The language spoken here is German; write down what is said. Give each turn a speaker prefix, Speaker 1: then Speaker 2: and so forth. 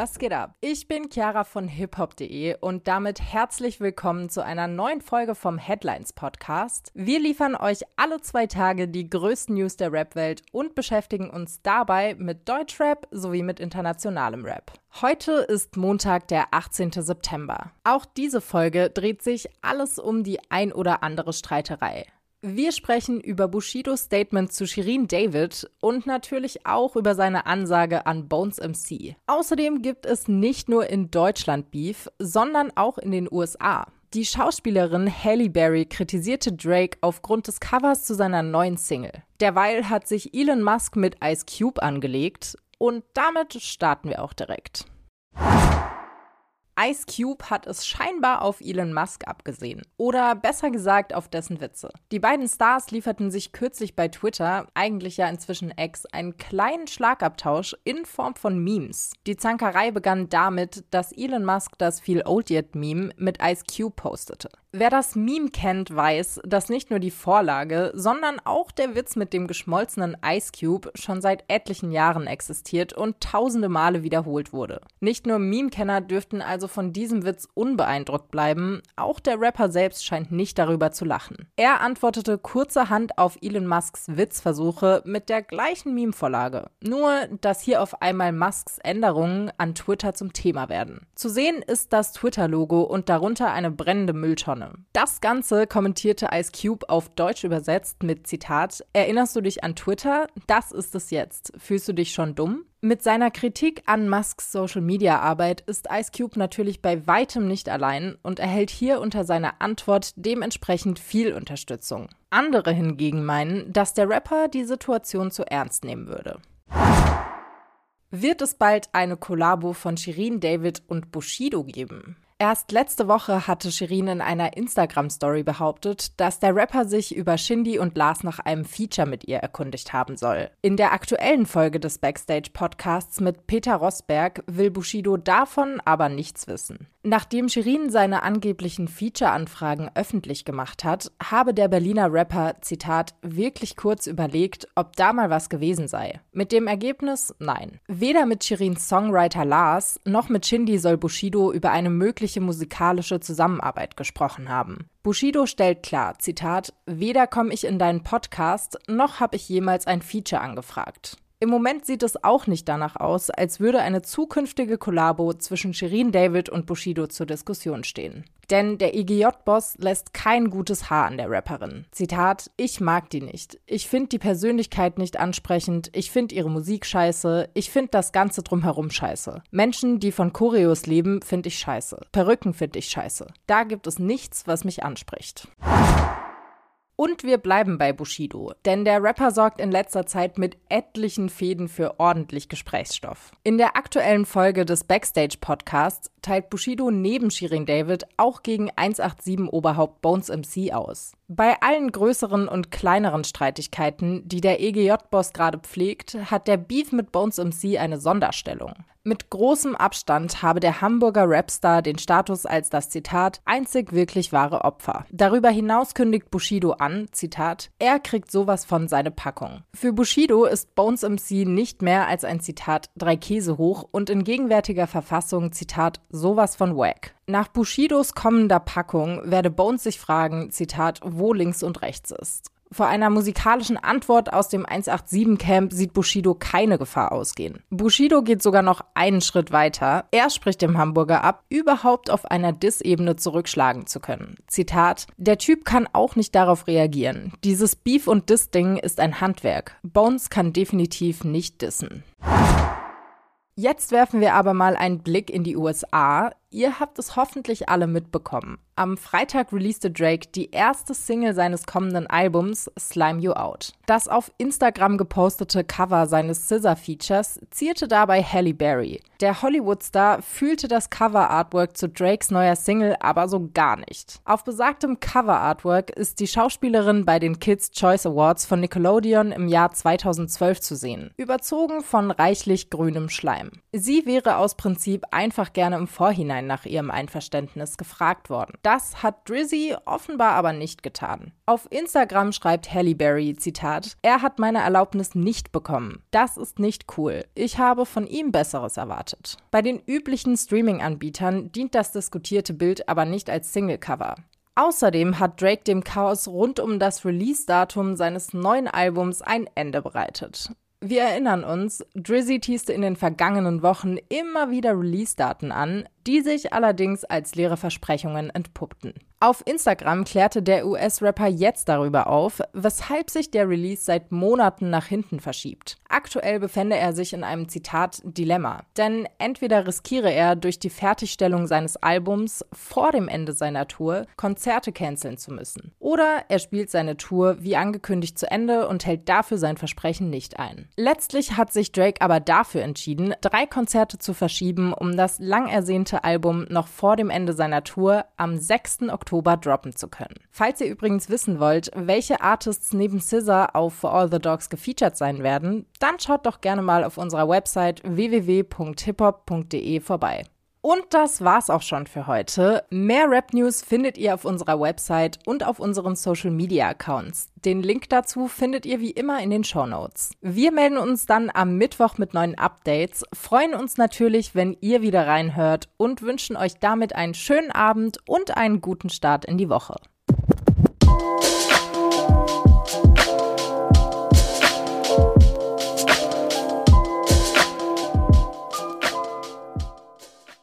Speaker 1: was geht ab? Ich bin Chiara von hiphop.de und damit herzlich willkommen zu einer neuen Folge vom Headlines Podcast. Wir liefern euch alle zwei Tage die größten News der Rap-Welt und beschäftigen uns dabei mit Deutschrap sowie mit internationalem Rap. Heute ist Montag, der 18. September. Auch diese Folge dreht sich alles um die ein oder andere Streiterei. Wir sprechen über Bushidos Statement zu Shirin David und natürlich auch über seine Ansage an Bones MC. Außerdem gibt es nicht nur in Deutschland Beef, sondern auch in den USA. Die Schauspielerin Halle Berry kritisierte Drake aufgrund des Covers zu seiner neuen Single. Derweil hat sich Elon Musk mit Ice Cube angelegt und damit starten wir auch direkt. Ice Cube hat es scheinbar auf Elon Musk abgesehen. Oder besser gesagt auf dessen Witze. Die beiden Stars lieferten sich kürzlich bei Twitter, eigentlich ja inzwischen X, einen kleinen Schlagabtausch in Form von Memes. Die Zankerei begann damit, dass Elon Musk das Feel Old Yet Meme mit Ice Cube postete. Wer das Meme kennt, weiß, dass nicht nur die Vorlage, sondern auch der Witz mit dem geschmolzenen Ice Cube schon seit etlichen Jahren existiert und tausende Male wiederholt wurde. Nicht nur Meme-Kenner dürften also von diesem Witz unbeeindruckt bleiben, auch der Rapper selbst scheint nicht darüber zu lachen. Er antwortete kurzerhand auf Elon Musks Witzversuche mit der gleichen Meme-Vorlage. Nur, dass hier auf einmal Musks Änderungen an Twitter zum Thema werden. Zu sehen ist das Twitter-Logo und darunter eine brennende Mülltonne. Tonne. Das Ganze kommentierte Ice Cube auf Deutsch übersetzt mit Zitat: Erinnerst du dich an Twitter? Das ist es jetzt. Fühlst du dich schon dumm? Mit seiner Kritik an Musks Social-Media-Arbeit ist Ice Cube natürlich bei weitem nicht allein und erhält hier unter seiner Antwort dementsprechend viel Unterstützung. Andere hingegen meinen, dass der Rapper die Situation zu ernst nehmen würde. Wird es bald eine Kollabo von Shirin David und Bushido geben? Erst letzte Woche hatte Shirin in einer Instagram-Story behauptet, dass der Rapper sich über Shindy und Lars nach einem Feature mit ihr erkundigt haben soll. In der aktuellen Folge des Backstage-Podcasts mit Peter Rosberg will Bushido davon aber nichts wissen. Nachdem Shirin seine angeblichen Feature-Anfragen öffentlich gemacht hat, habe der Berliner Rapper, Zitat, wirklich kurz überlegt, ob da mal was gewesen sei. Mit dem Ergebnis, nein. Weder mit Shirins Songwriter Lars noch mit Shindy soll Bushido über eine mögliche musikalische Zusammenarbeit gesprochen haben. Bushido stellt klar, Zitat, weder komme ich in deinen Podcast, noch habe ich jemals ein Feature angefragt. Im Moment sieht es auch nicht danach aus, als würde eine zukünftige Kollabo zwischen Shirin David und Bushido zur Diskussion stehen. Denn der EGJ-Boss lässt kein gutes Haar an der Rapperin. Zitat, ich mag die nicht. Ich finde die Persönlichkeit nicht ansprechend. Ich finde ihre Musik scheiße. Ich finde das Ganze drumherum scheiße. Menschen, die von Choreos leben, finde ich scheiße. Perücken finde ich scheiße. Da gibt es nichts, was mich anspricht. Und wir bleiben bei Bushido, denn der Rapper sorgt in letzter Zeit mit etlichen Fäden für ordentlich Gesprächsstoff. In der aktuellen Folge des Backstage-Podcasts teilt Bushido neben Shirin David auch gegen 187 Oberhaupt Bones MC aus. Bei allen größeren und kleineren Streitigkeiten, die der EGJ-Boss gerade pflegt, hat der Beef mit Bones MC eine Sonderstellung. Mit großem Abstand habe der Hamburger Rapstar den Status als das Zitat einzig wirklich wahre Opfer. Darüber hinaus kündigt Bushido an, Zitat, er kriegt sowas von seine Packung. Für Bushido ist Bones MC nicht mehr als ein Zitat drei Käse hoch und in gegenwärtiger Verfassung Zitat sowas von wack. Nach Bushidos kommender Packung werde Bones sich fragen, Zitat, wo links und rechts ist. Vor einer musikalischen Antwort aus dem 187-Camp sieht Bushido keine Gefahr ausgehen. Bushido geht sogar noch einen Schritt weiter. Er spricht dem Hamburger ab, überhaupt auf einer Diss-Ebene zurückschlagen zu können. Zitat: Der Typ kann auch nicht darauf reagieren. Dieses Beef- und Diss-Ding ist ein Handwerk. Bones kann definitiv nicht dissen. Jetzt werfen wir aber mal einen Blick in die USA. Ihr habt es hoffentlich alle mitbekommen. Am Freitag releaste Drake die erste Single seines kommenden Albums Slime You Out. Das auf Instagram gepostete Cover seines Scissor-Features zierte dabei Halle Berry. Der Hollywood-Star fühlte das Cover-Artwork zu Drakes neuer Single aber so gar nicht. Auf besagtem Cover-Artwork ist die Schauspielerin bei den Kids' Choice Awards von Nickelodeon im Jahr 2012 zu sehen, überzogen von reichlich grünem Schleim. Sie wäre aus Prinzip einfach gerne im Vorhinein Nachhinein nach ihrem Einverständnis gefragt worden. Das hat Drizzy offenbar aber nicht getan. Auf Instagram schreibt Halle Berry, Zitat, er hat meine Erlaubnis nicht bekommen. Das ist nicht cool. Ich habe von ihm Besseres erwartet. Bei den üblichen Streaming-Anbietern dient das diskutierte Bild aber nicht als Singlecover. Außerdem hat Drake dem Chaos rund um das Release-Datum seines neuen Albums ein Ende bereitet. Wir erinnern uns, Drizzy teaste in den vergangenen Wochen immer wieder Release-Daten an, die sich allerdings als leere Versprechungen entpuppten. Auf Instagram klärte der US-Rapper jetzt darüber auf, weshalb sich der Release seit Monaten nach hinten verschiebt. Aktuell befände er sich in einem Zitat Dilemma, denn entweder riskiere er durch die Fertigstellung seines Albums vor dem Ende seiner Tour Konzerte canceln zu müssen, oder er spielt seine Tour wie angekündigt zu Ende und hält dafür sein Versprechen nicht ein. Letztlich hat sich Drake aber dafür entschieden, drei Konzerte zu verschieben, um das lang ersehnte Album noch vor dem Ende seiner Tour am 6. Oktober droppen zu können. Falls ihr übrigens wissen wollt, welche Artists neben SZA auf For All the Dogs gefeatured sein werden, dann schaut doch gerne mal auf unserer Website www.hiphop.de vorbei. Und das war's auch schon für heute. Mehr Rap News findet ihr auf unserer Website und auf unseren Social Media Accounts. Den Link dazu findet ihr wie immer in den Show Notes. Wir melden uns dann am Mittwoch mit neuen Updates, freuen uns natürlich, wenn ihr wieder reinhört und wünschen euch damit einen schönen Abend und einen guten Start in die Woche.